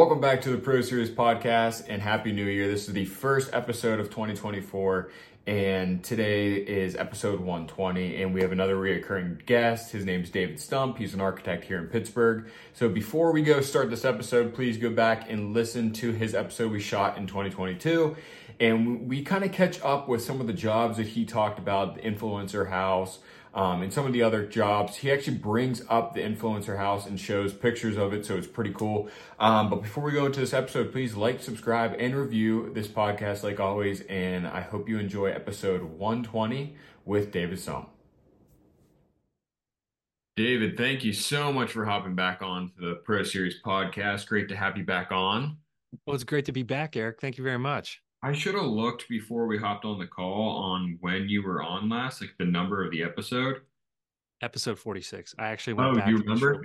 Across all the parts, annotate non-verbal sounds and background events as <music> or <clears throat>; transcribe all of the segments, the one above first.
Welcome back to the Pro Series podcast and Happy New Year. This is the first episode of 2024, and today is episode 120. And we have another reoccurring guest. His name is David Stumpf. He's an architect here in Pittsburgh. So before we go start this episode, please go back and listen to his episode we shot in 2022. And we kind of catch up with some of the jobs that he talked about the influencer house um, and some of the other jobs. He actually brings up the influencer house and shows pictures of it, so it's pretty cool. Um, but before we go into this episode, please like, subscribe, and review this podcast like always. And I hope you enjoy episode 120 with David Stumpf. David, thank you so much for hopping back on to the Pro Series podcast. Great to have you back on. Well, it's great to be back, Eric. Thank you very much. I should have looked before we hopped on the call on when you were on last, like the number of the episode. Episode 46. I actually went oh, back. you remember?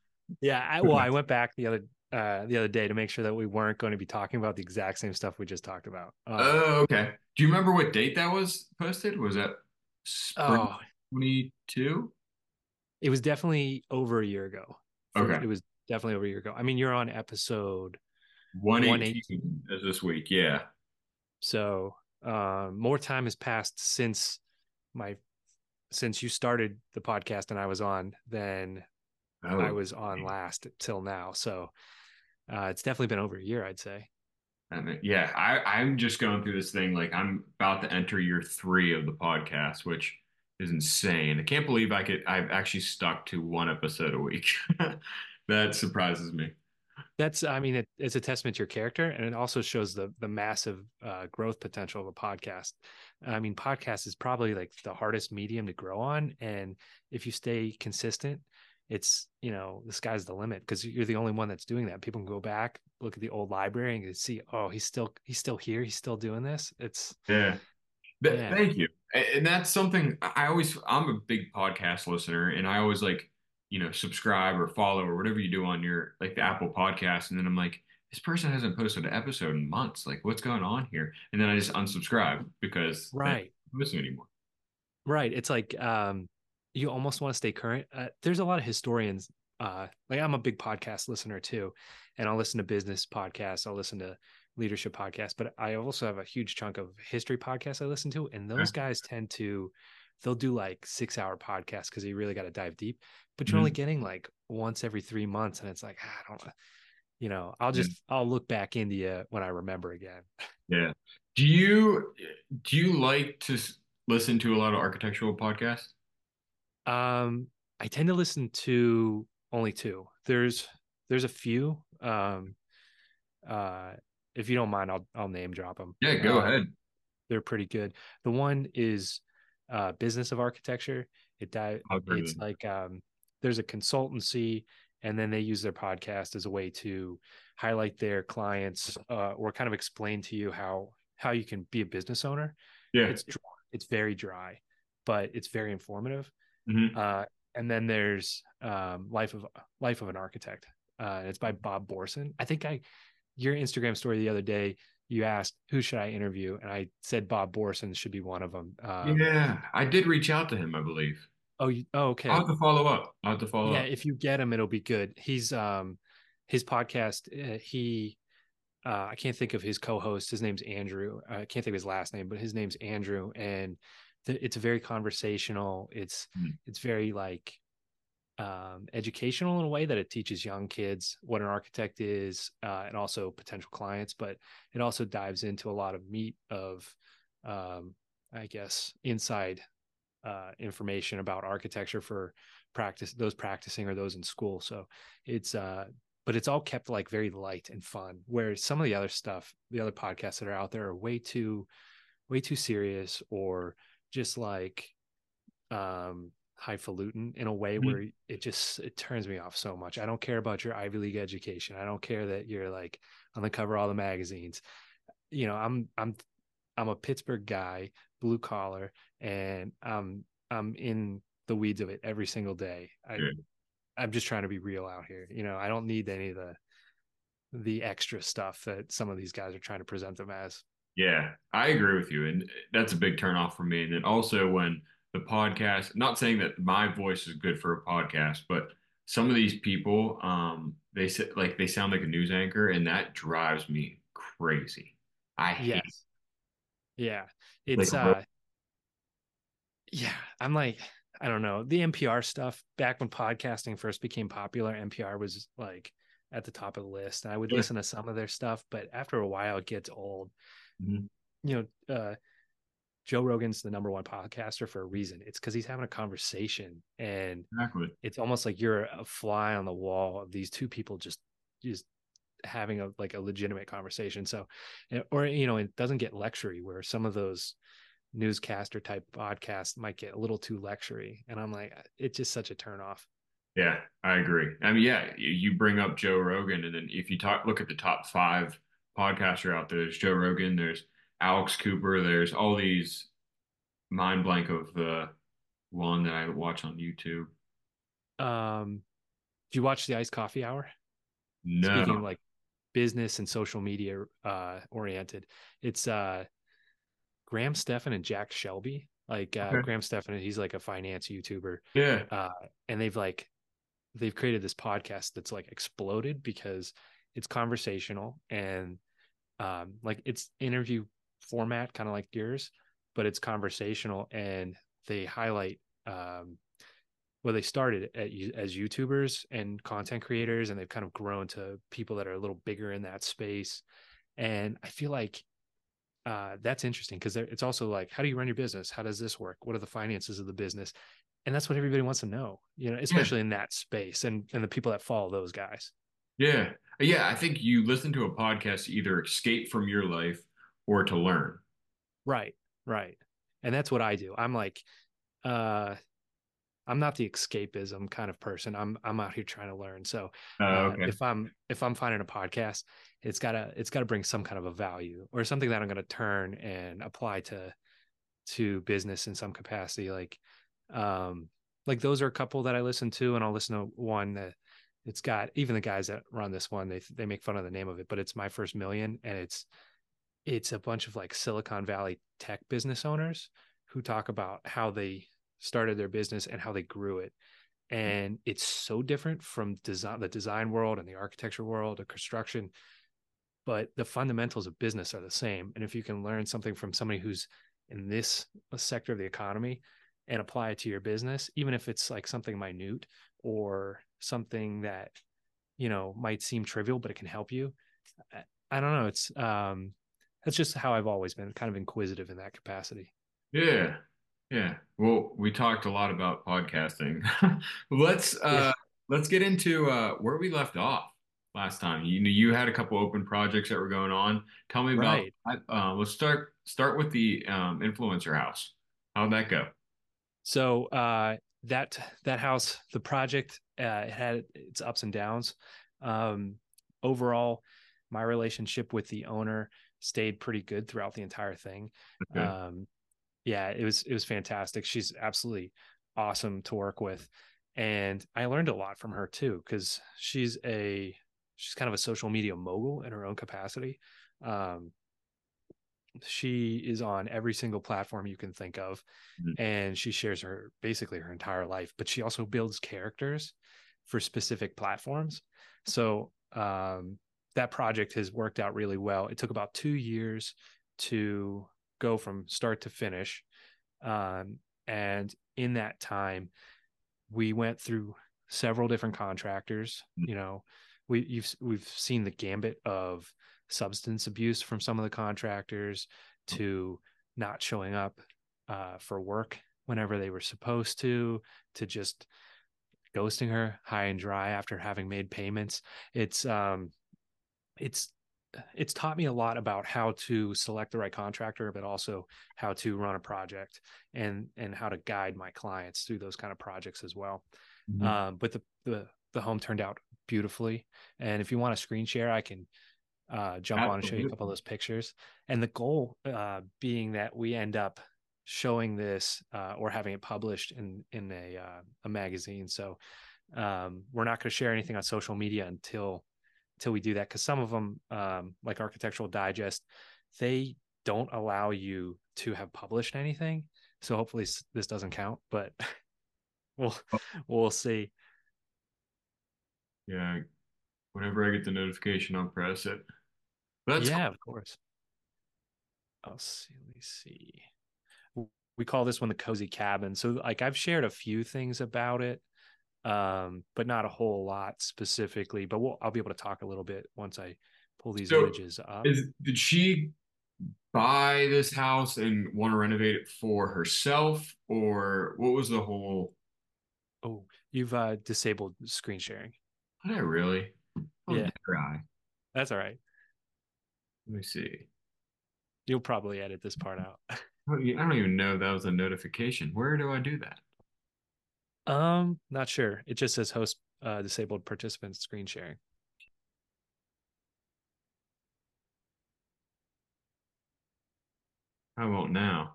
<laughs> yeah. I, well, I went back the other uh the other day to make sure that we weren't going to be talking about the exact same stuff we just talked about. Uh, oh, okay. Do you remember what date that was posted? Was that spring oh, 22? It was definitely over a year ago. Okay. It was definitely over a year ago. I mean, you're on episode 118, 118. as this week. Yeah. So um, more time has passed since my since you started the podcast and I was on than oh. I was on last till now. So uh, it's definitely been over a year, I'd say. I mean, yeah, I, I'm just going through this thing. Like I'm about to enter year three of the podcast, which is insane. I can't believe I could. I've actually stuck to one episode a week. <laughs> that surprises me that's i mean it, it's a testament to your character and it also shows the the massive uh, growth potential of a podcast. I mean podcast is probably like the hardest medium to grow on and if you stay consistent it's you know the sky's the limit because you're the only one that's doing that. People can go back look at the old library and see oh he's still he's still here he's still doing this. It's yeah. Thank you. And that's something i always i'm a big podcast listener and i always like you know, subscribe or follow or whatever you do on your like the Apple podcast. And then I'm like, this person hasn't posted an episode in months. Like, what's going on here? And then I just unsubscribe because right missing anymore. Right. It's like um you almost want to stay current. Uh, there's a lot of historians. Uh, like I'm a big podcast listener too, and I'll listen to business podcasts. I'll listen to leadership podcasts, but I also have a huge chunk of history podcasts I listen to, and those okay. guys tend to they'll do like six hour podcasts because you really got to dive deep but you're mm-hmm. only getting like once every three months and it's like ah, i don't you know i'll just yeah. i'll look back into you when i remember again. Yeah. Do you do you like to listen to a lot of architectural podcasts? Um i tend to listen to only two. There's there's a few um uh if you don't mind i'll i'll name drop them yeah go ahead. they're pretty good. The one is uh, business of architecture. It di- it's like um, there's a consultancy, and then they use their podcast as a way to highlight their clients uh, or kind of explain to you how how you can be a business owner. Yeah, it's dry. it's very dry, but it's very informative. Mm-hmm. Uh, and then there's um, life of life of an architect. Uh, it's by Bob Borson. I think I your Instagram story the other day you asked who should I interview, and I said Bob Borson should be one of them. Um, yeah, I did reach out to him, I believe. Oh, you, oh, okay. I'll have to follow up. I'll have to follow yeah, up. Yeah, if you get him, it'll be good. He's um, his podcast. Uh, he, uh, I can't think of his co-host. His name's Andrew. I can't think of his last name, but his name's Andrew, and th- it's very conversational. It's mm. it's very like um, educational in a way that it teaches young kids what an architect is uh, and also potential clients, but it also dives into a lot of meat of, um, I guess, inside uh, information about architecture for practice, those practicing or those in school. So it's, uh, but it's all kept like very light and fun. Where some of the other stuff, the other podcasts that are out there are way too, way too serious or just like, um, highfalutin in a way mm-hmm. where it just it turns me off so much. I don't care about your Ivy League education. I don't care that you're like on the cover of all the magazines. You know, I'm I'm I'm a Pittsburgh guy, blue collar, and I'm I'm in the weeds of it every single day. I yeah. I'm just trying to be real out here. You know, I don't need any of the the extra stuff that some of these guys are trying to present them as. Yeah, I agree with you, and that's a big turnoff for me. And then also when the podcast, not saying that my voice is good for a podcast, but some of these people, um, they say like they sound like a news anchor, and that drives me crazy. I hate Yes. Yeah. like It's uh yeah, I'm like I don't know. The NPR stuff back when podcasting first became popular, NPR was like at the top of the list. And I would Yeah. listen to some of their stuff, but after a while it gets old. Mhm. You know, uh Joe Rogan's the number one podcaster for a reason. It's because he's having a conversation and exactly. it's almost like you're a fly on the wall of these two people just just having a like a legitimate conversation so eh, or you know it doesn't get lectury where some of those newscaster type podcasts might get a little too lectury and i'm like it's just such a turn off Yeah, I agree. I mean, yeah, you you bring up Joe Rogan, and then if you talk, look at the top five podcaster out there. There's Joe Rogan, there's Alex Cooper, there's all these mind blank of the one that I watch on YouTube. um do you watch the Iced coffee hour No, speaking of like business and social media uh oriented it's uh graham stephan and jack selby like uh Okay. graham stephan he's like a finance youtuber yeah, uh, and they've like they've created this podcast that's like exploded because it's conversational and um, like it's interview format kind of like yours but it's conversational and they highlight um, well they started at, as youtubers and content creators and they've kind of grown to people that are a little bigger in that space. And i feel like uh, that's interesting because it's also like how do you run your business? How does this work? What are the finances of the business? And that's what everybody wants to know you know especially in that space and and the people that follow those guys. Yeah, yeah. I think you listen to a podcast to either escape from your life or to learn. right right. And that's what i do. I'm like uh i'm not the escapism kind of person. I'm i'm out here trying to learn. So Oh, uh, okay. if i'm if i'm finding a podcast it's gotta it's gotta bring some kind of a value or something that i'm gonna turn and apply to to business in some capacity. Like um like those are a couple that i listen to and i'll listen to one that it's got even the guys that run this one they they make fun of the name of it but it's my first million and it's it's a bunch of like silicon valley tech business owners who talk about how they started their business and how they grew it. And it's so different from design the design world and the architecture world or construction but the fundamentals of business are the same. And if you can learn something from somebody who's in this sector of the economy and apply it to your business even if it's like something minute or something that you know might seem trivial but it can help you i, I don't know. It's um that's just how i've always been kind of inquisitive in that capacity Yeah. Yeah. Well, we talked a lot about podcasting. <laughs> Let's uh Yeah. let's get into uh where we left off last time. You know, you had a couple open projects that were going on. Tell me about Right. Uh, let's start start with the um influencer house. How'd that go? so uh that that house the project uh it had its ups and downs um overall my relationship with the owner stayed pretty good throughout the entire thing. Okay. um yeah it was it was fantastic. She's absolutely awesome to work with. And i learned a lot from her too because she's a she's kind of a social media mogul in her own capacity. Um she is on every single platform you can think of Mhm. and she shares her basically her entire life but she also builds characters for specific platforms. So um that project has worked out really well. It took about two years to go from start to finish um and in that time we went through several different contractors Mhm. you know. We you've we've seen the gambit of substance abuse from some of the contractors to not showing up uh, for work whenever they were supposed to to just ghosting her high and dry after having made payments. It's um it's it's taught me a lot about how to select the right contractor but also how to run a project and and how to guide my clients through those kind of projects as well. Mhm. um, but the, the the home turned out beautifully. And if you want a screen share i can uh, jump on and show you a couple of those pictures. And the goal uh, being that we end up showing this uh, or having it published in in a uh, a magazine. So um, we're not going to share anything on social media until until we do that because some of them um, like architectural digest they don't allow you to have published anything so hopefully this doesn't count but <laughs> we'll we'll see Yeah. Whenever I get the notification, I'll press it. That's yeah, of course. I'll see. Let me see. We call this one the cozy cabin. So, like, I've shared a few things about it, um, but not a whole lot specifically. But we'll, I'll be able to talk a little bit once I pull these So, images up. Is did she buy this house and want to renovate it for herself, or what was the whole? oh, you've uh, disabled screen sharing. Did I really? Oh, Yeah. That's all right. Let me see. You'll probably edit this part out. <laughs> I don't even know that was a notification. Where do I do that? Um, not sure. It just says host uh, disabled participants screen sharing. I won't now.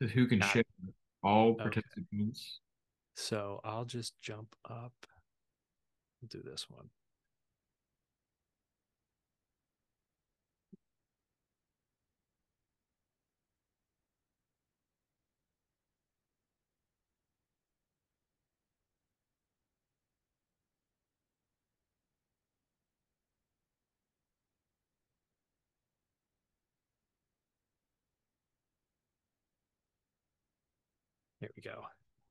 Who can share all Okay. participants. So I'll just jump up. Do this one. Go.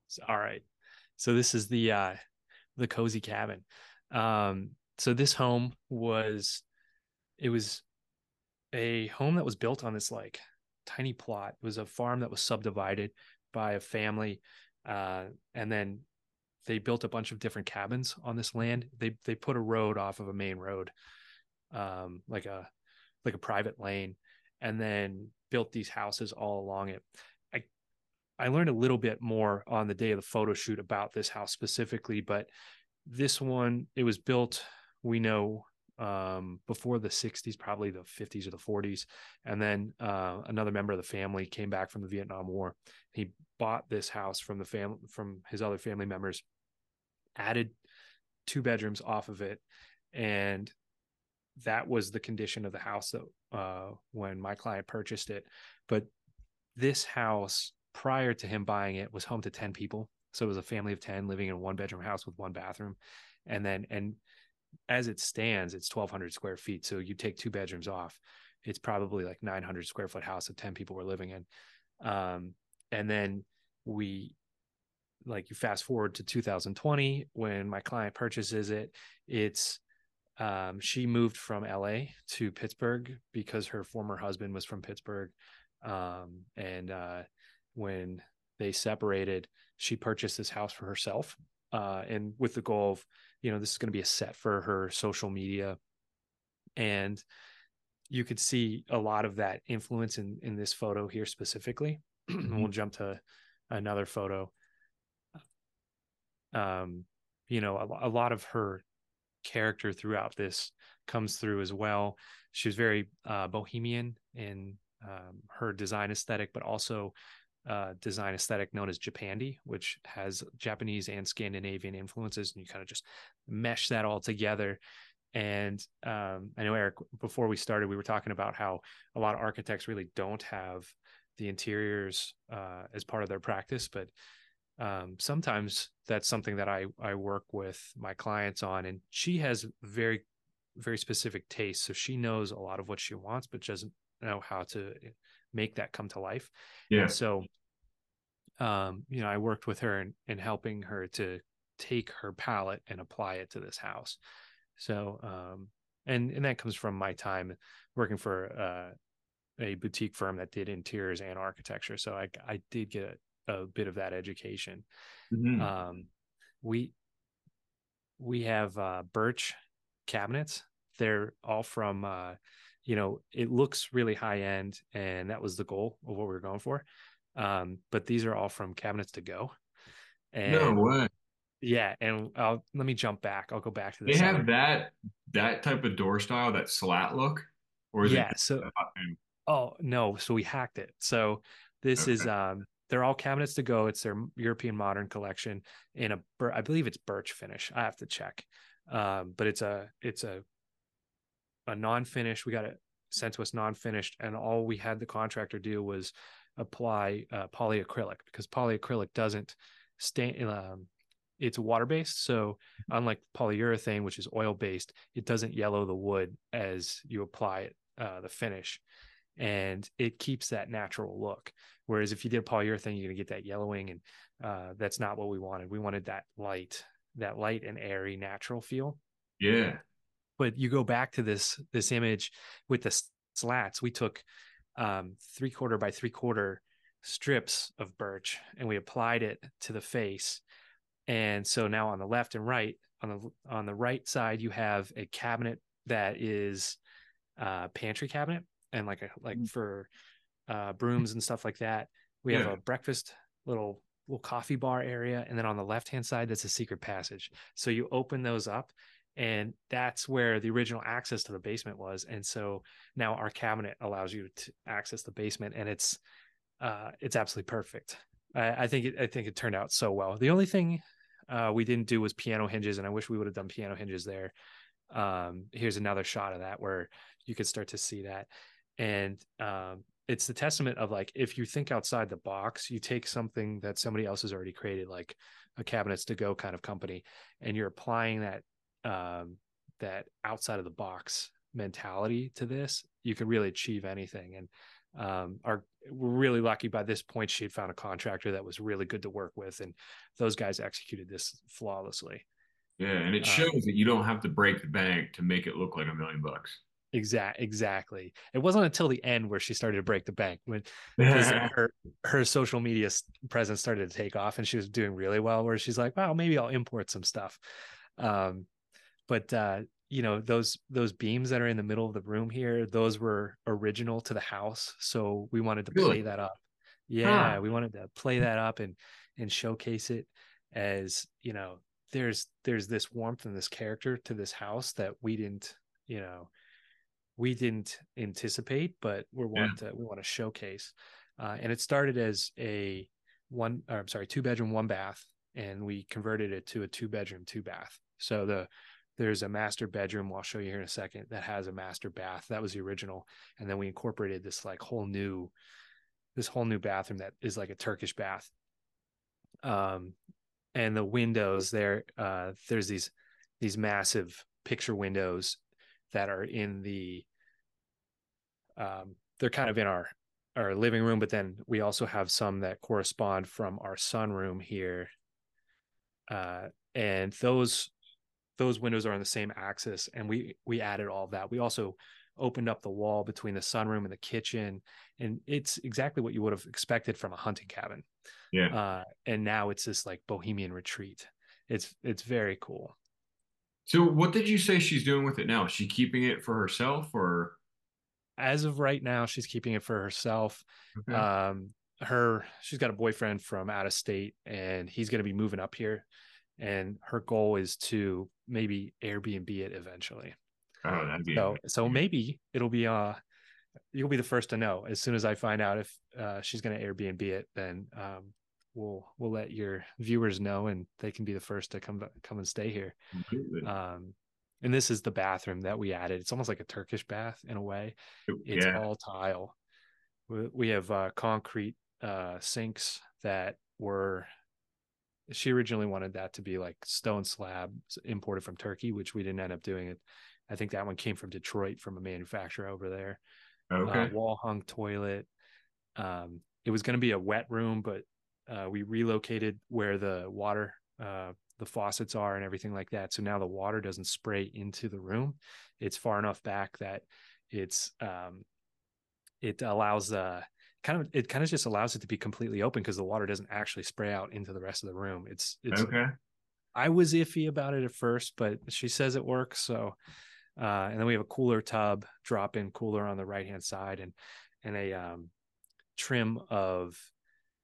So, all right. So this is the uh the cozy cabin. Um so this home was it was a home that was built on this like tiny plot. It was a farm that was subdivided by a family uh and then they built a bunch of different cabins on this land. They they put a road off of a main road um like a like a private lane and then built these houses all along it. I learned a little bit more on the day of the photo shoot about this house specifically, but this one it was built we know um, before the 60s, probably the 50s or the 40s, and then uh, another member of the family came back from the Vietnam War. He bought this house from the family from his other family members, added two bedrooms off of it, and that was the condition of the house that uh, when my client purchased it. But this house prior to him buying it was home to 10 people. So it was a family of 10 living in one bedroom house with one bathroom. And then and as it stands it's 1200 square feet. So you take two bedrooms off it's probably like 900 square foot house that 10 people were living in. Um, and then we like you fast forward to 2020 when my client purchases it it's um, she moved from LA to Pittsburgh because her former husband was from Pittsburgh. Um, and uh, when they separated, she purchased this house for herself, uh, and with the goal of, you know, this is going to be a set for her social media, and you could see a lot of that influence in in this photo here specifically. <clears throat> we'll jump to another photo. Um, you know, a, a lot of her character throughout this comes through as well. She was very uh, bohemian in um, her design aesthetic, but also uh, design aesthetic known as Japandi, which has Japanese and Scandinavian influences, and you kind of just mesh that all together. And um, I know Eric, before we started, we were talking about how a lot of architects really don't have the interiors uh, as part of their practice, but um, sometimes that's something that I I work with my clients on, and she has very very specific tastes, so she knows a lot of what she wants, but doesn't know how to make that come to life. Yeah. And so, um, you know, I worked with her in, in helping her to take her palette and apply it to this house. So, um, and and that comes from my time working for uh, a boutique firm that did interiors and architecture. So I I did get a, bit of that education. Mhm. Um, we we have uh, birch cabinets. They're all from uh, you know, it looks really high end, and that was the goal of what we were going for. Um, but these are all from cabinets to go. And no way. yeah, and I'll let me jump back. I'll go back to They this. have that that type of door style, that slat look, or is yeah. it? So Oh no, so we hacked it. So this is um they're all cabinets to go. It's their European modern collection in a I believe it's birch finish. I have to check. Um but it's a it's a a non-finish. We got it sent to us non-finished and all we had the contractor do was apply uh, polyacrylic because polyacrylic doesn't stain um, it's water based so unlike polyurethane which is oil based it doesn't yellow the wood as you apply it uh, the finish and it keeps that natural look. Whereas if you did polyurethane you're going to get that yellowing and uh, that's not what we wanted. We wanted that light that light and airy natural feel. Yeah but you go back to this this image with the slats we took um, three quarter by three quarter strips of birch and we applied it to the face and so now on the left and right on the on the right side you have a cabinet that is uh pantry cabinet and like a like mm. for uh brooms and stuff like that we yeah. have a breakfast little little coffee bar area and then on the left hand side that's a secret passage so you open those up and that's where the original access to the basement was and so now our cabinet allows you to access the basement and it's uh it's absolutely perfect. I, I think it i think it turned out so well. The only thing uh we didn't do was piano hinges and i wish we would have done piano hinges there. Um here's another shot of that where you could start to see that. And um it's the testament of like if you think outside the box you take something that somebody else has already created like a cabinets to go kind of company and you're applying that um, that outside of the box mentality to this, you can really achieve anything. And um, our we're really lucky by this point she had found a contractor that was really good to work with, and those guys executed this flawlessly. Yeah, and it um, shows um, that you don't have to break the bank to make it look like a million bucks. Exact, exactly. It wasn't until the end where she started to break the bank when <laughs> her her social media presence started to take off, and she was doing really well. Where she's like, "Wow, maybe I'll import some stuff." Um, but uh, you know those those beams that are in the middle of the room here those were original to the house so we wanted to really? play that up yeah huh. we wanted to play that up and and showcase it as you know there's there's this warmth and this character to this house that we didn't you know we didn't anticipate but we want yeah. to we want to showcase uh, and it started as a one or, i'm sorry two bedroom one bath and we converted it to a two bedroom two bath so the there's a master bedroom I'll show you here in a second that has a master bath. That was the original. And then we incorporated this like whole new this whole new bathroom that is like a Turkish bath. Um and the windows there uh there's these these massive picture windows that are in the um they're kind of in our our living room but then we also have some that correspond from our sunroom here uh and those those windows are on the same axis and we we added all of that. We also opened up the wall between the sunroom and the kitchen and it's exactly what you would have expected from a hunting cabin. Yeah. Uh, and now it's this like bohemian retreat. It's it's very cool. So what did you say she's doing with it now? Is she keeping it for herself or? As of right now she's keeping it for herself. Okay. um her she's got a boyfriend from out of state and he's going to be moving up here and her goal is to maybe Airbnb it eventually. Oh, that'd be so. So maybe it'll be uh, you'll be the first to know as soon as I find out if uh, she's going to Airbnb it. Then um, we'll we'll let your viewers know, and they can be the first to come come and stay here. Completely. Um, and this is the bathroom that we added. It's almost like a Turkish bath in a way. It's yeah. all tile. We have uh, concrete uh, sinks that were she originally wanted that to be like stone slab imported from Turkey, which we didn't end up doing it. I think that one came from Detroit from a manufacturer over there. Okay. Uh, wall hung toilet. Um, it was going to be a wet room, but uh, we relocated where the water, uh, the faucets are, and everything like that. So now the water doesn't spray into the room. It's far enough back that it's um, it allows the kind of it kind of just allows it to be completely open because the water doesn't actually spray out into the rest of the room. It's it's okay. I was iffy about it at first, but she says it works. So, uh, and then we have a Kohler tub, drop in Kohler on the right hand side, and and a um, trim of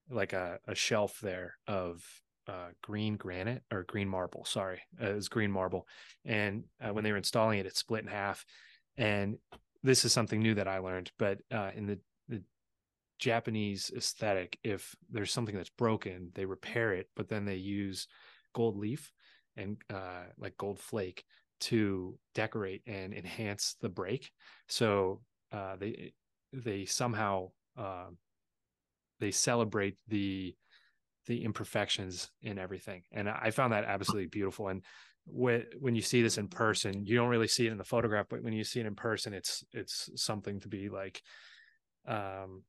like a, a shelf there of uh, green granite or green marble. Sorry, uh, it was green marble. And uh, when they were installing it, it split in half. And this is something new that I learned. But uh, in the Japanese aesthetic. If there's something that's broken, they repair it, but then they use gold leaf and uh, like gold flake to decorate and enhance the break. So uh, they they somehow uh, they celebrate the the imperfections in everything. And I found that absolutely beautiful. And when when you see this in person, you don't really see it in the photograph, but when you see it in person, it's it's something to be like um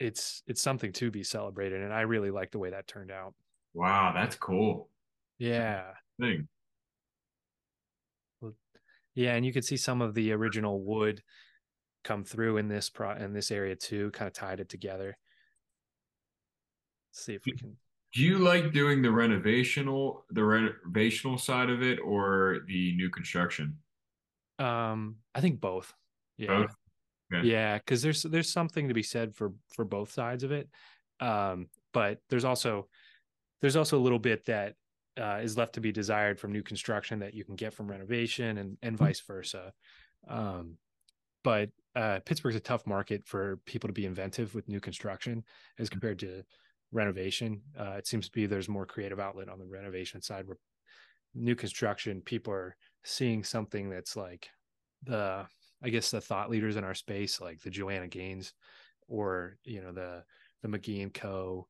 it's it's something to be celebrated. And I really like the way that turned out. Wow, that's cool. Yeah. Thing. Yeah, and you can see some of the original wood come through in this pro in this area too, kind of tied it together. Let's see if we can. Do you like doing the renovational the renovational side of it or the new construction? Um, I think both. Yeah. Both? Yeah, because there's there's something to be said for for both sides of it. Um, but there's also there's also a little bit that uh, is left to be desired from new construction that you can get from renovation and and Hmm. vice versa. Um, but uh, Pittsburgh's a tough market for people to be inventive with new construction as compared to renovation. Uh, it seems to be there's more creative outlet on the renovation side where new construction people are seeing something that's like the I guess the thought leaders in our space, like the Joanna Gaines or you know the the McGee and Co.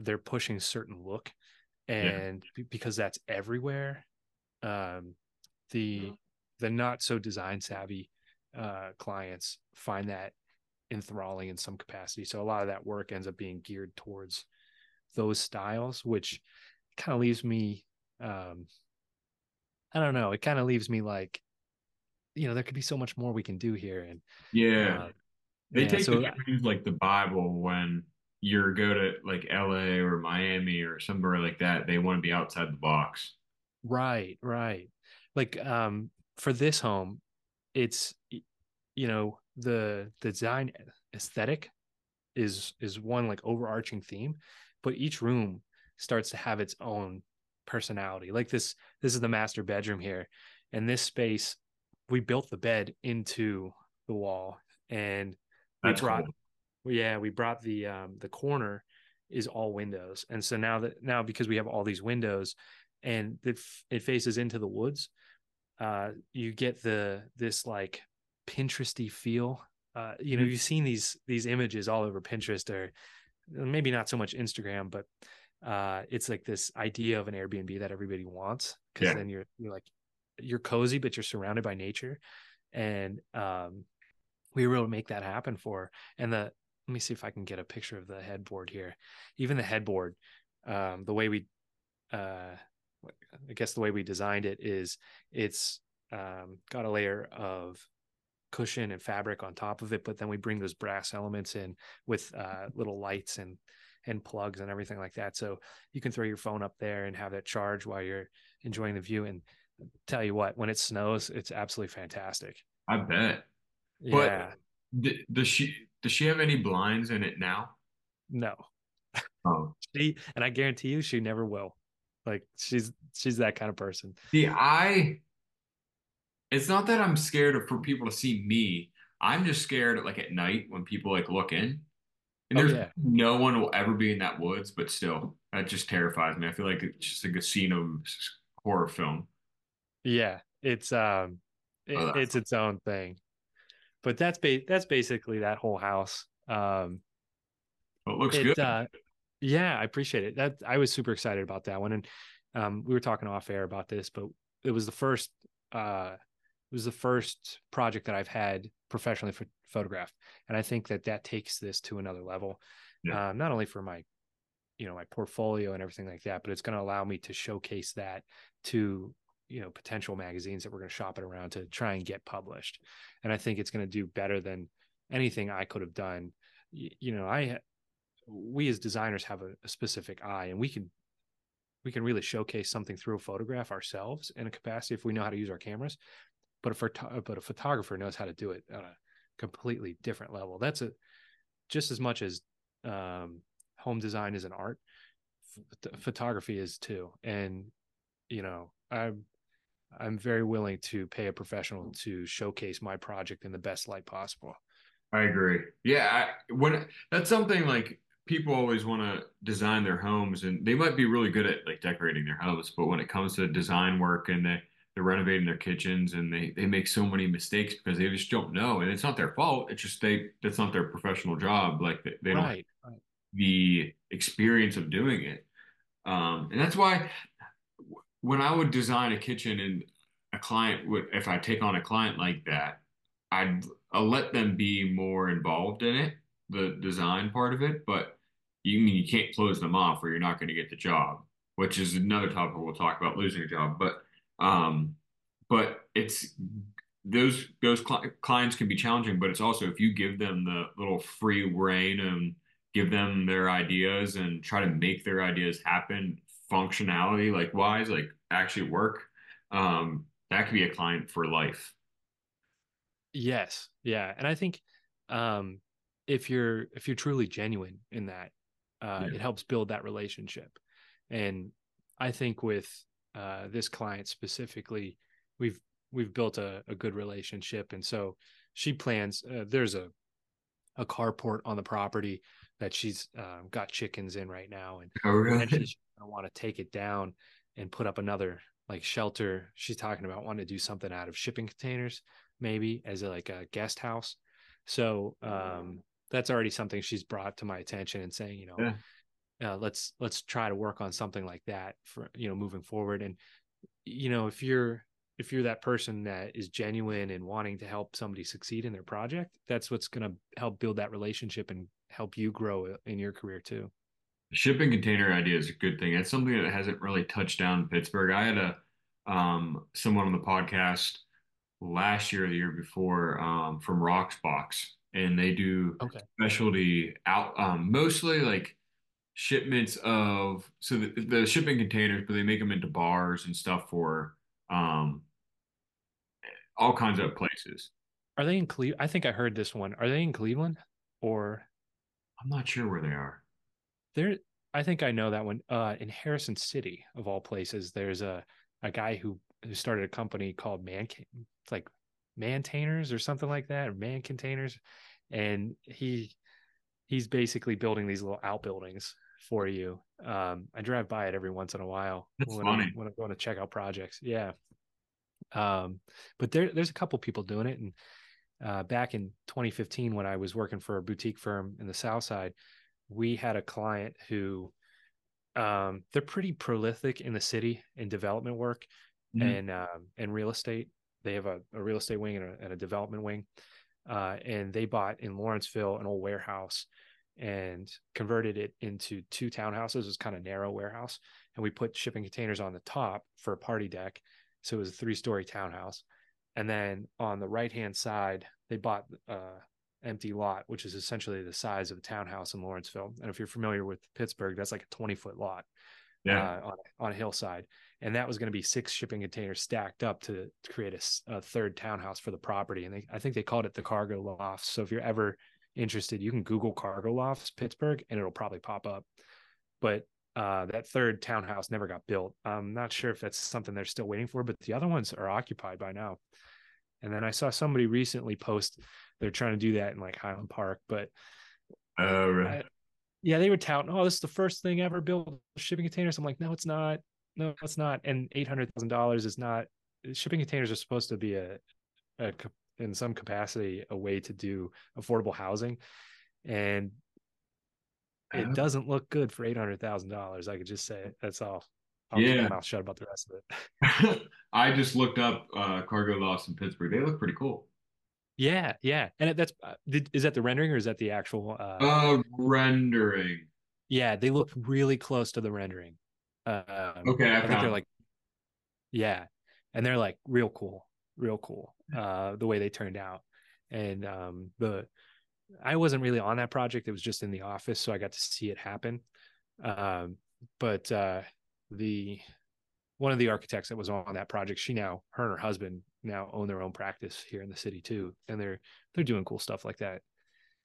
They're pushing certain look, and be- because that's everywhere, um, the the not so design savvy uh, clients find that enthralling in some capacity. So a lot of that work ends up being geared towards those styles, which kind of leaves me, um, I don't know, it kind of leaves me like, you know, there could be so much more we can do here. And Yeah. uh, They yeah, take so the things like the Bible when you go to like LA or Miami or somewhere like that. They want to be outside the box. Right, right. Like um for this home, it's you know, the the design aesthetic is is one like overarching theme, but each room starts to have its own personality. Like this this is the master bedroom here. And this space we built the bed into the wall and we That's brought cool. yeah, we brought the um the corner is all windows. And so now that now because we have all these windows and it, it faces into the woods, uh you get the this like Pinteresty feel. Uh you know, Mhm. you've seen these these images all over Pinterest or maybe not so much Instagram, but uh it's like this idea of an Airbnb that everybody wants because Yeah. then you're you're like you're cozy but you're surrounded by nature. And um we were able to make that happen for and the let me see if i can get a picture of the headboard here. Even the headboard um the way we uh i guess the way we designed it is it's um got a layer of cushion and fabric on top of it but then we bring those brass elements in with uh <laughs> little lights and and plugs and everything like that. So you can throw your phone up there and have that charge while you're enjoying the view. And tell you what when it snows it's absolutely fantastic I bet. But yeah does she does she have any blinds in it now? no Oh. <laughs> she and i guarantee you she never will like she's she's that kind of person See, I it's not that I'm scared of for people to see me. I'm just scared like at night when people like look in. And Oh, there's yeah. no one will ever be in that woods, but still, that just terrifies me. I feel like it's just like a scene of horror film. Yeah it's um it- Oh, it's its own thing but that's ba- that's basically that whole house um But it looks it good. uh yeah i appreciate it that i was super excited about that one and um we were talking off air about this but it was the first uh it was the first project that i've had professionally ph- photographed and i think that that takes this to another level Yeah. um not only for my you know my portfolio and everything like that but it's going to allow me to showcase that to you know potential magazines that we're going to shop it around to try and get published. And i think it's going to do better than anything i could have done. You know i we as designers have a, a specific eye and we can we can really showcase something through a photograph ourselves in a capacity if we know how to use our cameras. But a but a photographer knows how to do it on a completely different level. That's a just as much as um home design is an art ph- photography is too. And you know i'm i'm very willing to pay a professional to showcase my project in the best light possible I agree. Yeah, I, when that's something like people always want to design their homes, and they might be really good at like decorating their homes, but when it comes to design work and they they're renovating their kitchens and they they make so many mistakes because they just don't know, and it's not their fault. It's just they that's not their professional job. Like they, they don't right right the experience of doing it. Um, and that's why when I would design a kitchen and a client would, if I take on a client like that, I'd I'll let them be more involved in it, the design part of it, but you mean you can't close them off or you're not going to get the job, which is another topic we'll talk about losing a job. But um, but it's those those cl clients can be challenging, but it's also if you give them the little free reign and give them their ideas and try to make their ideas happen functionality like wise, like actually work, um, that could be a client for life. Yes. Yeah. And I think um if you're if you're truly genuine in that, uh Yeah. it helps build that relationship. And I think with uh this client specifically, we've we've built a, a good relationship. And so she plans uh, there's a a carport on the property that she's um, got chickens in right now and Oh, really? eventually she's gonna want to take it down and put up another like shelter. She's talking about wanting to do something out of shipping containers, maybe as a, like a guest house. So um, that's already something she's brought to my attention and saying, you know, Yeah. uh, let's let's try to work on something like that for you know moving forward. And you know, if you're if you're that person that is genuine and wanting to help somebody succeed in their project, that's what's going to help build that relationship and help you grow in your career too. Shipping container idea is a good thing. It's something that hasn't really touched down in Pittsburgh. I had a um, someone on the podcast last year, or the year before, um, from Roxbox, and they do Okay. specialty out, um, mostly like shipments of so the, the shipping containers, but they make them into bars and stuff for um, all kinds of places. Are they in Cleveland? I think I heard this one. Are they in Cleveland or I'm not sure where they are. There? I think I know that one. Uh, in Harrison City, of all places, there's a a guy who who started a company called Man, it's like Mantainers or something like that, or Man Containers, and he he's basically building these little outbuildings for you. Um, I drive by it every once in a while That's when funny. I'm, when I'm going to check out projects. Yeah. Um, but there there's a couple people doing it, and uh, back in 2015 when I was working for a boutique firm in the South Side, we had a client who um, they're pretty prolific in the city in development work Mhm. and um, and real estate. They have a, a real estate wing and a, and a development wing, uh, and they bought in Lawrenceville an old warehouse and converted it into two townhouses. It was kind of narrow warehouse, and we put shipping containers on the top for a party deck, so it was a three story townhouse. And then on the right hand side, they bought uh, empty lot, which is essentially the size of a townhouse in Lawrenceville. And if you're familiar with Pittsburgh, that's like a 20 foot lot Yeah. uh, on, on a hillside. And that was going to be six shipping containers stacked up to, to create a third townhouse for the property. And they, I think they called it the cargo lofts. So if you're ever interested, you can Google cargo lofts Pittsburgh and it'll probably pop up. But uh, that third townhouse never got built. I'm not sure if that's something they're still waiting for, but the other ones are occupied by now. And then I saw somebody recently post they're trying to do that in like Highland Park, but Oh, really? I- yeah, they were touting, oh, this is the first thing ever built shipping containers. I'm like, no, it's not. No, it's not. And eight hundred thousand dollars is not. Shipping containers are supposed to be a, a in some capacity a way to do affordable housing, and it Oh. doesn't look good for eight hundred thousand dollars. I could just say it. That's all. I'll keep Yeah. my mouth shut about the rest of it. <laughs> I just looked up uh, cargo lofts in Pittsburgh. They look pretty cool. Yeah, yeah, and that's uh, is that the rendering or is that the actual? Uh, Uh, rendering. yeah, they look really close to the rendering. Um, Okay, I I think they're like, yeah, and they're like real cool, real cool. Uh, the way they turned out, and um, the I wasn't really on that project; it was just in the office, so I got to see it happen. Um, but uh, the one of the architects that was on that project, she now her and her husband now own their own practice here in the city too, and they're they're doing cool stuff like that.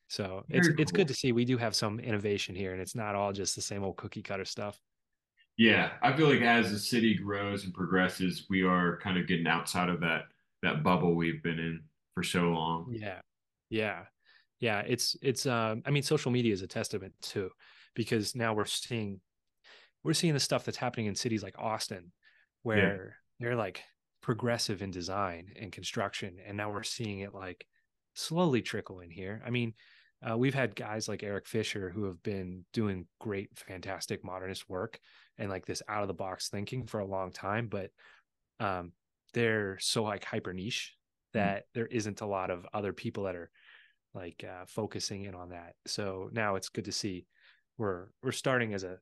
So it's Very it's cool. good to see we do have some innovation here, and it's not all just the same old cookie cutter stuff. Yeah, I feel like as the city grows and progresses, we are kind of getting outside of that that bubble we've been in for so long. Yeah. Yeah. Yeah. It's it's um I mean social media is a testament too, because now we're seeing we're seeing the stuff that's happening in cities like Austin, where they're like progressive in design and construction. And now we're seeing it like slowly trickle in here. I mean, uh, we've had guys like Eric Fisher who have been doing great, fantastic modernist work and like this out of the box thinking for a long time, but um, they're so like hyper niche mm-hmm. that mm-hmm. there isn't a lot of other people that are like uh, focusing in on that. So now it's good to see we're we're starting as a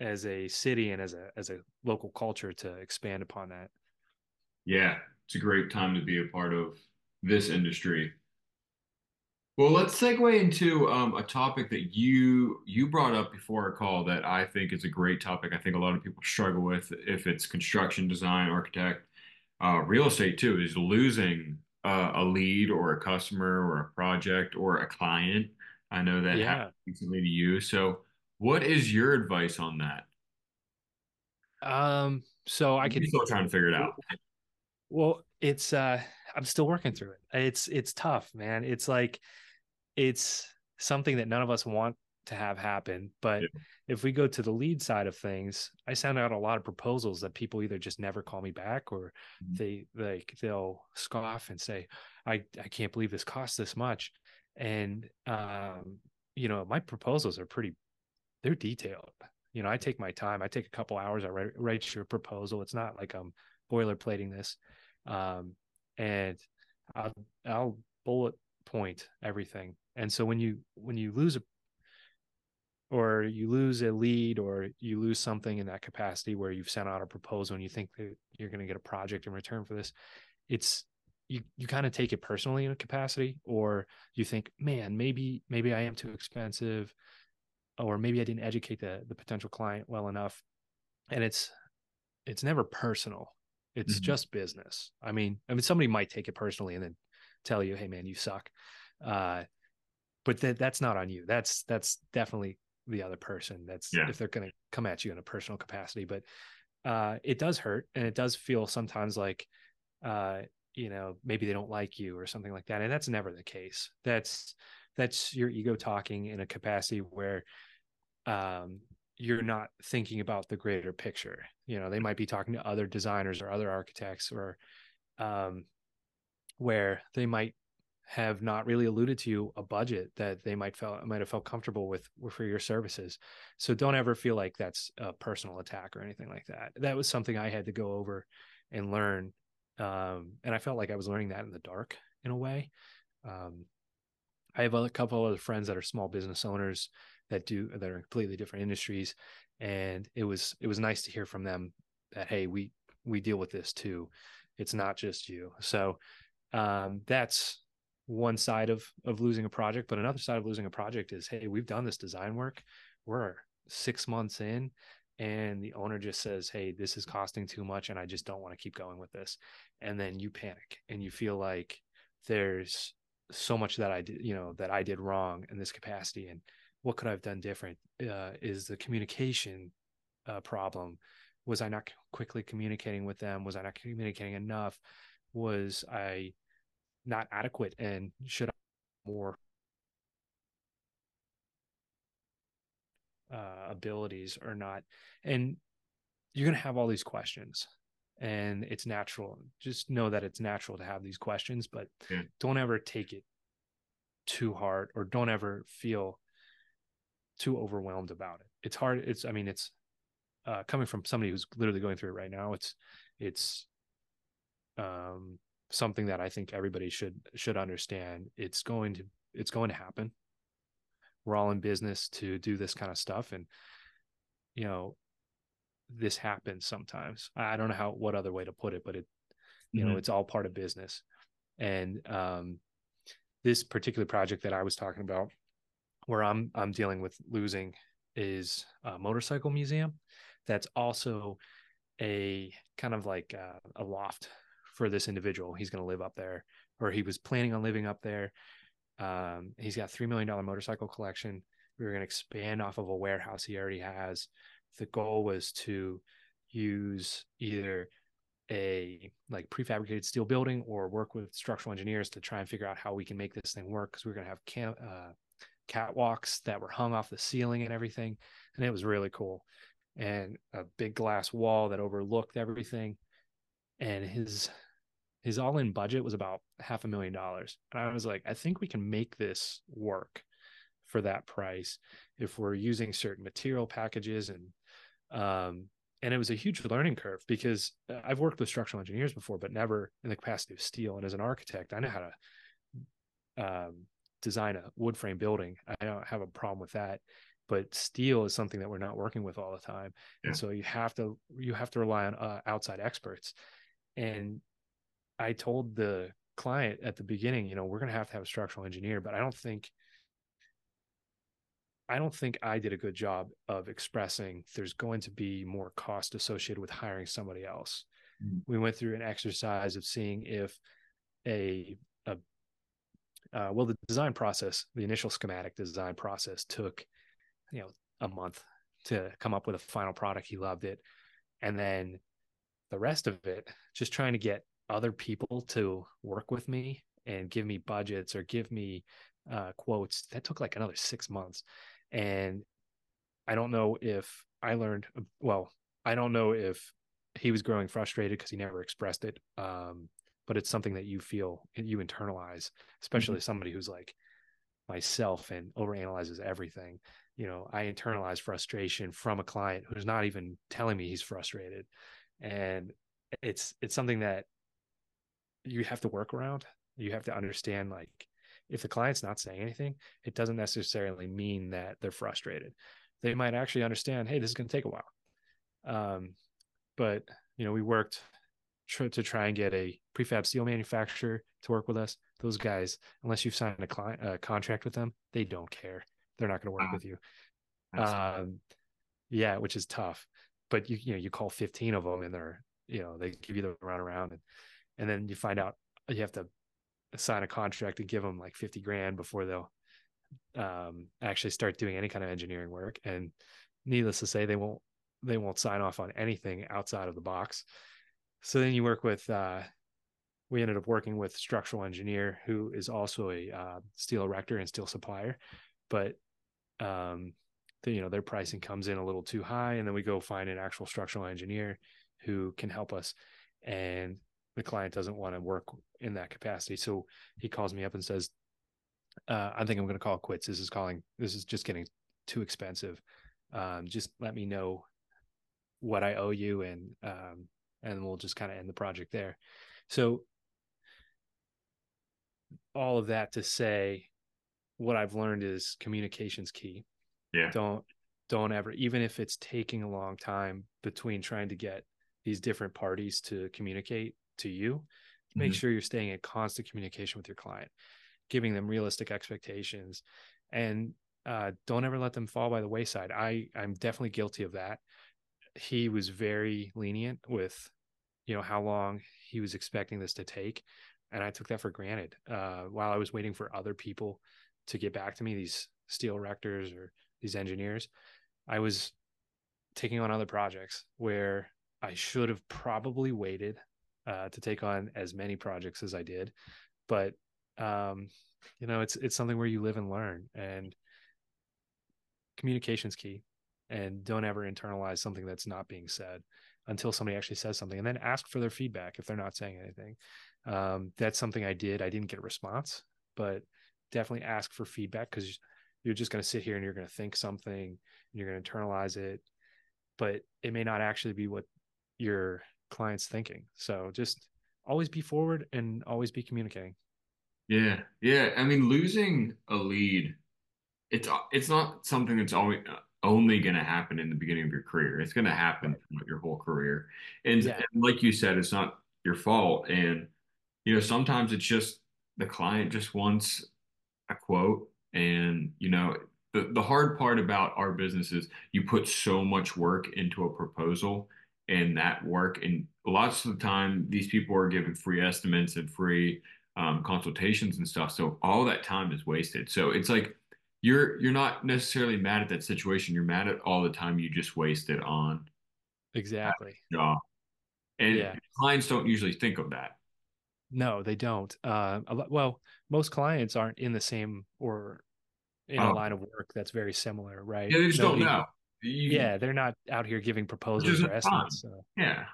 as a city and as a as a local culture to expand upon that. Yeah, it's a great time to be a part of this industry. Well, let's segue into um, a topic that you you brought up before our call that I think is a great topic. I think a lot of people struggle with if it's construction, design, architect, uh, real estate too, is losing uh, a lead or a customer or a project or a client. I know that yeah. happened recently to you. So, what is your advice on that? Um, so I can still trying to figure it out. Well, it's uh I'm still working through it. It's it's tough, man. It's like it's something that none of us want to have happen. But yeah. if we go to the lead side of things, I send out a lot of proposals that people either just never call me back or mm-hmm. they like they'll scoff and say, I, I can't believe this costs this much. And um, you know, my proposals are pretty they're detailed. You know, I take my time. I take a couple hours. I write, write your proposal. It's not like I'm boilerplating this. Um, and I'll, I'll bullet point everything. And so when you when you lose a or you lose a lead or you lose something in that capacity where you've sent out a proposal and you think that you're going to get a project in return for this, it's you you kind of take it personally in a capacity or you think, man, maybe maybe I am too expensive or maybe I didn't educate the the potential client well enough. And it's it's never personal. It's mm-hmm. just business. I mean, I mean somebody might take it personally and then tell you, "Hey man, you suck." Uh but that that's not on you. That's that's definitely the other person. That's yeah. if they're going to come at you in a personal capacity. But uh, it does hurt, and it does feel sometimes like uh, you know maybe they don't like you or something like that. And that's never the case. That's that's your ego talking in a capacity where um, you're not thinking about the greater picture. You know, they might be talking to other designers or other architects or um, where they might have not really alluded to you a budget that they might felt might have felt comfortable with for your services. So don't ever feel like that's a personal attack or anything like that. That was something I had to go over and learn, um, and I felt like I was learning that in the dark in a way. Um, I have a couple of friends that are small business owners that do that are completely different industries, and it was it was nice to hear from them that hey we we deal with this too. It's not just you. So um, that's one side of of losing a project but another side of losing a project is hey we've done this design work we're six months in and the owner just says hey this is costing too much and i just don't want to keep going with this and then you panic and you feel like there's so much that i did you know that i did wrong in this capacity and what could i have done different uh, is the communication uh, problem. Was i not quickly communicating with them? Was i not communicating enough? Was i not adequate? And should I have more uh, abilities or not? And you're going to have all these questions and it's natural. Just know that it's natural to have these questions but yeah. don't ever take it too hard or don't ever feel too overwhelmed about it it's hard it's i mean it's uh, coming from somebody who's literally going through it right now it's it's um something that I think everybody should should understand. It's going to it's going to happen. We're all in business to do this kind of stuff and you know this happens sometimes. I don't know how what other way to put it, but it you mm-hmm. know, it's all part of business. And um this particular project that I was talking about where I'm I'm dealing with losing is a motorcycle museum that's also a kind of like a, a loft for this individual. He's going to live up there, or he was planning on living up there. Um, he's got three million dollar motorcycle collection. We were going to expand off of a warehouse he already has. The goal was to use either a like prefabricated steel building or work with structural engineers to try and figure out how we can make this thing work because we are going to have cam- uh, catwalks that were hung off the ceiling and everything and it was really cool and a big glass wall that overlooked everything and his his all in budget was about half a million dollars. And I was like, I think we can make this work. for that price if we're using certain material packages and um and it was a huge learning curve because uh, I've worked with structural engineers before but never in the capacity of steel and as an architect I know how to um, design a wood frame building I don't have a problem with that but steel is something that we're not working with all the time yeah. and so you have to you have to rely on uh, outside experts and i told the client at the beginning you know we're going to have to have a structural engineer but i don't think i don't think i did a good job of expressing there's going to be more cost associated with hiring somebody else mm-hmm. we went through an exercise of seeing if a a uh, well the design process the initial schematic design process took you know a month to come up with a final product. He loved it. And then the rest of it just trying to get other people to work with me and give me budgets or give me uh, quotes that took like another six months. And i don't know if i learned well i don't know if he was growing frustrated because he never expressed it. Um, but it's something that you feel you internalize especially mm-hmm. somebody who's like myself and overanalyzes everything you know i internalize frustration from a client who's not even telling me he's frustrated and it's it's something that you have to work around. You have to understand like if the client's not saying anything it doesn't necessarily mean that they're frustrated. They might actually understand hey this is going to take a while. Um, but you know we worked tr- to try and get a prefab steel manufacturer to work with us those guys unless you've signed a client a contract with them they don't care they're not going to work with you. Um, yeah, which is tough. But you you know you call 15 of them and they're you know they give you the runaround and and then you find out you have to sign a contract and give them like 50 grand before they'll um, actually start doing any kind of engineering work. And needless to say, they won't they won't sign off on anything outside of the box. So then you work with uh, we ended up working with structural engineer who is also a uh, steel erector and steel supplier but um, the, you know their pricing comes in a little too high, and then we go find an actual structural engineer who can help us, and the client doesn't want to work in that capacity, so he calls me up and says, uh, "I think I'm going to call quits. This is calling. This is just getting too expensive. Um, just let me know what I owe you, and um, and we'll just kind of end the project there." So all of that to say what I've learned is communication's key. Yeah. Don't don't ever even if it's taking a long time between trying to get these different parties to communicate to you, mm-hmm. make sure you're staying in constant communication with your client, giving them realistic expectations and uh, don't ever let them fall by the wayside. I I'm definitely guilty of that. He was very lenient with you know how long he was expecting this to take and I took that for granted. Uh, while I was waiting for other people to get back to me, these steel erectors or these engineers, I was taking on other projects where I should have probably waited uh, to take on as many projects as I did. But um, you know, it's it's something where you live and learn, and communication's key. And don't ever internalize something that's not being said until somebody actually says something, and then ask for their feedback if they're not saying anything. Um, that's something I did. I didn't get a response, but definitely ask for feedback because you're just going to sit here and you're going to think something and you're going to internalize it but it may not actually be what your client's thinking so just always be forward and always be communicating yeah yeah i mean losing a lead it's it's not something that's always only going to happen in the beginning of your career it's going to happen right. your whole career and, yeah. and like you said it's not your fault and you know sometimes it's just the client just wants a quote. And, you know, the, the hard part about our business is you put so much work into a proposal and that work. And lots of the time, these people are given free estimates and free um, consultations and stuff. So all that time is wasted. So it's like, you're you're not necessarily mad at that situation. You're mad at all the time you just wasted on exactly job. And yeah. clients don't usually think of that. No, they don't. Uh, well, most clients aren't in the same or in oh. a line of work that's very similar, right? Yeah, they just Nobody, don't know. You, yeah, they're not out here giving proposals or estimates. So. Yeah,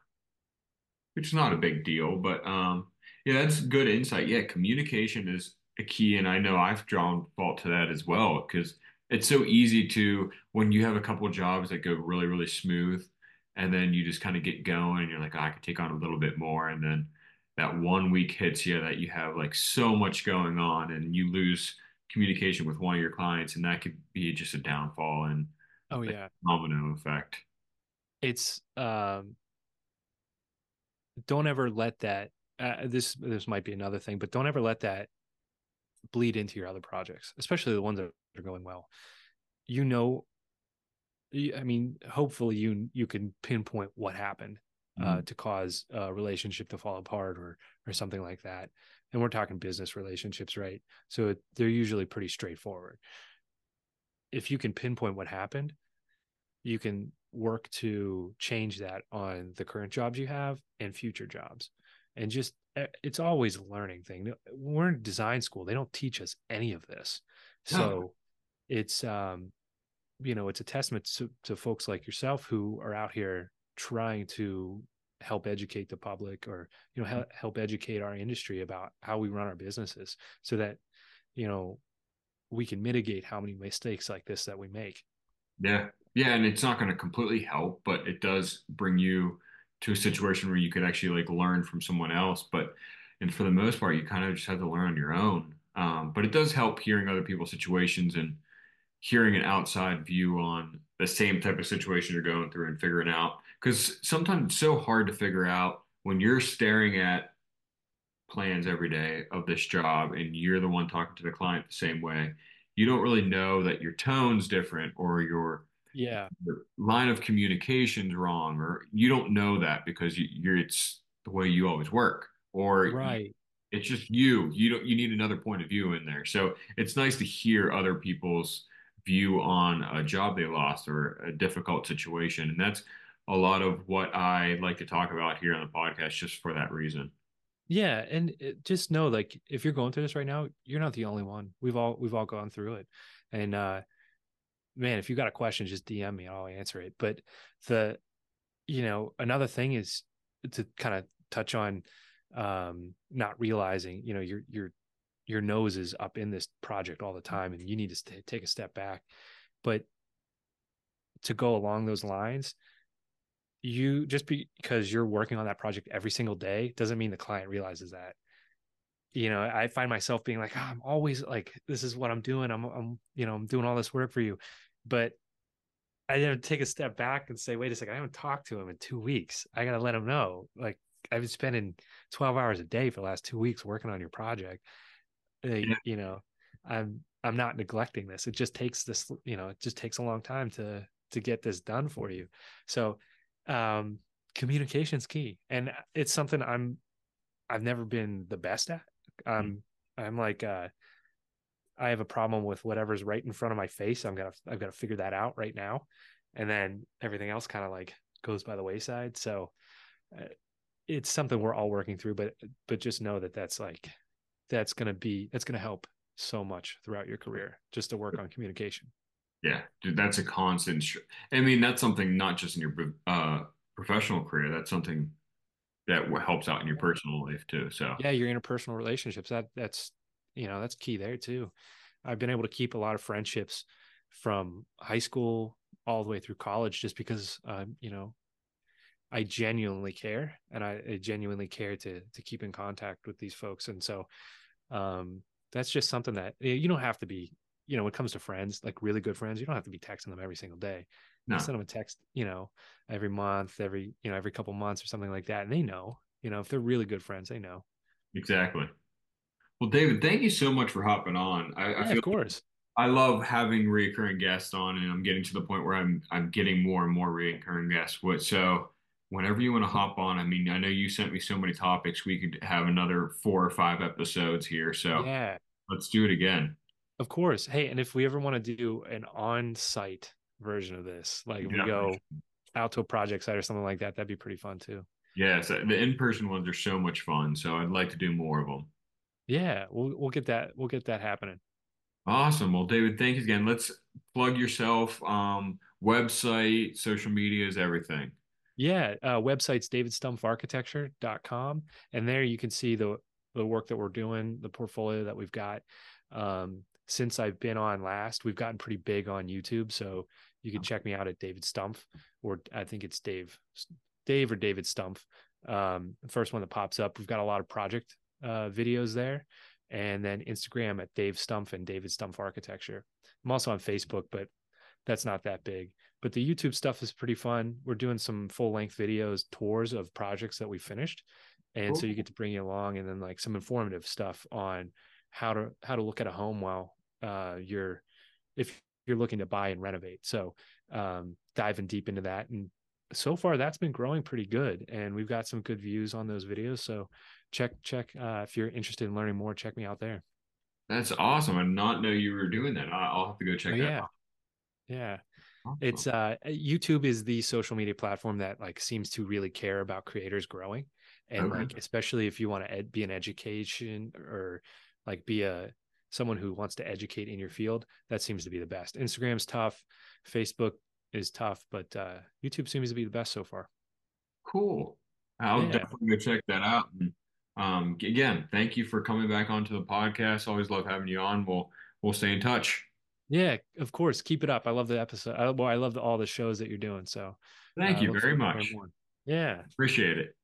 which is not a big deal, but um, yeah, that's good insight. Yeah, communication is a key, and I know I've drawn fault to that as well because it's so easy to when you have a couple of jobs that go really, really smooth, and then you just kind of get going, and you're like, oh, I could take on a little bit more, and then that one week hits you that you have like so much going on, and you lose communication with one of your clients, and that could be just a downfall and oh yeah, domino effect. It's um, don't ever let that. Uh, this this might be another thing, but don't ever let that bleed into your other projects, especially the ones that are going well. You know, I mean, hopefully you you can pinpoint what happened uh, mm-hmm. to cause a relationship to fall apart or or something like that. And we're talking business relationships, right? So it, they're usually pretty straightforward. If you can pinpoint what happened, you can work to change that on the current jobs you have and future jobs and just it's always a learning thing. We're in design school they don't teach us any of this. So it's um you know it's a testament to, to folks like yourself who are out here trying to help educate the public or you know help, help educate our industry about how we run our businesses so that you know we can mitigate how many mistakes like this that we make. Yeah. Yeah and it's not going to completely help but it does bring you to a situation where you could actually like learn from someone else. But and for the most part, you kind of just have to learn on your own. Um, but it does help hearing other people's situations and hearing an outside view on the same type of situation you're going through and figuring out. Because sometimes it's so hard to figure out when you're staring at plans every day of this job and you're the one talking to the client the same way. You don't really know that your tone's different or your yeah. Line of communication's wrong or you don't know that because you, you're it's the way you always work or right. it's just you. You don't you need another point of view in there. So it's nice to hear other people's view on a job they lost or a difficult situation and that's a lot of what i like to talk about here on the podcast just for that reason. Yeah and just know like if you're going through this right now you're not the only one. We've all we've all gone through it. And uh man, if you got a question, just DM me. I'll answer it. But the, you know, another thing is to kind of touch on um, not realizing, you know, your your your nose is up in this project all the time, and you need to st- take a step back. But to go along those lines, you just because you're working on that project every single day doesn't mean the client realizes that you know i find myself being like oh, i'm always like this is what i'm doing i'm i'm you know i'm doing all this work for you but I didn't take a step back and say, wait a second, I haven't talked to him in two weeks. I got to let him know. Like I've been spending 12 hours a day for the last two weeks working on your project. Yeah. You know, I'm, I'm not neglecting this. It just takes this, you know, it just takes a long time to, to get this done for you. So, um, communication's key. And it's something I'm, I've never been the best at. I'm, mm-hmm. I'm like, uh, I have a problem with whatever's right in front of my face. I'm gonna I've got to figure that out right now, and then everything else kind of like goes by the wayside. So uh, it's something we're all working through, but but just know that that's like that's gonna be that's gonna help so much throughout your career just to work on communication. Yeah, dude, that's a constant. I mean, that's something not just in your uh, professional career. That's something that helps out in your personal life too. So yeah, your interpersonal relationships that that's you know that's key there too. I've been able to keep a lot of friendships from high school all the way through college just because um, you know i genuinely care and I, I, genuinely care to to keep in contact with these folks. And so um, that's just something that you don't have to be you know when it comes to friends like really good friends you don't have to be texting them every single day. No. you send them a text you know every month every you know every couple months or something like that and they know you know if they're really good friends they know. Exactly well, David, thank you so much for hopping on. I, yeah, I feel of course. I love having recurring guests on, and I'm getting to the point where I'm I'm getting more and more recurring guests. What so? Whenever you want to hop on, I mean, I know you sent me so many topics. We could have another four or five episodes here. So yeah, let's do it again. Of course. Hey, and if we ever want to do an on-site version of this, like yeah. we go out to a project site or something like that, that'd be pretty fun too. Yes, the in-person ones are so much fun. So I'd like to do more of them. Yeah, we'll we'll get that we'll get that happening. Awesome. Well, David, thank you again. Let's plug yourself. Um, website, social medias, everything. Yeah, uh, website's davidstumpfarchitecture.com. And there you can see the the work that we're doing, the portfolio that we've got. Um, since I've been on last, we've gotten pretty big on YouTube. So you can check me out at David Stumpf, or I think it's Dave, Dave or David Stumpf. Um, the first one that pops up. We've got a lot of project uh, videos there, and then Instagram at Dave Stumpf and David Stumpf Architecture. I'm also on Facebook, but that's not that big. But the YouTube stuff is pretty fun. We're doing some full length videos, tours of projects that we finished, and cool. so you get to bring you along, and then like some informative stuff on how to how to look at a home while uh, you're if you're looking to buy and renovate. So um, diving deep into that, and so far that's been growing pretty good, and we've got some good views on those videos. So check check uh, if you're interested in learning more, check me out there. That's awesome. I did not know you were doing that. I'll have to go check oh, that yeah. out. Yeah. Awesome. It's uh YouTube is the social media platform that like seems to really care about creators growing and okay. like especially if you want to ed- be an education or like be a someone who wants to educate in your field that seems to be the best instagram's tough facebook is tough but uh youtube seems to be the best so far. Cool. I'll yeah. definitely go check that out. And um again thank you for coming back onto the podcast. Always love having you on. We'll we'll stay in touch. Yeah of course. Keep it up. I love the episode I, well i love the, all the shows that you're doing so thank uh, you very much. yeah. Appreciate it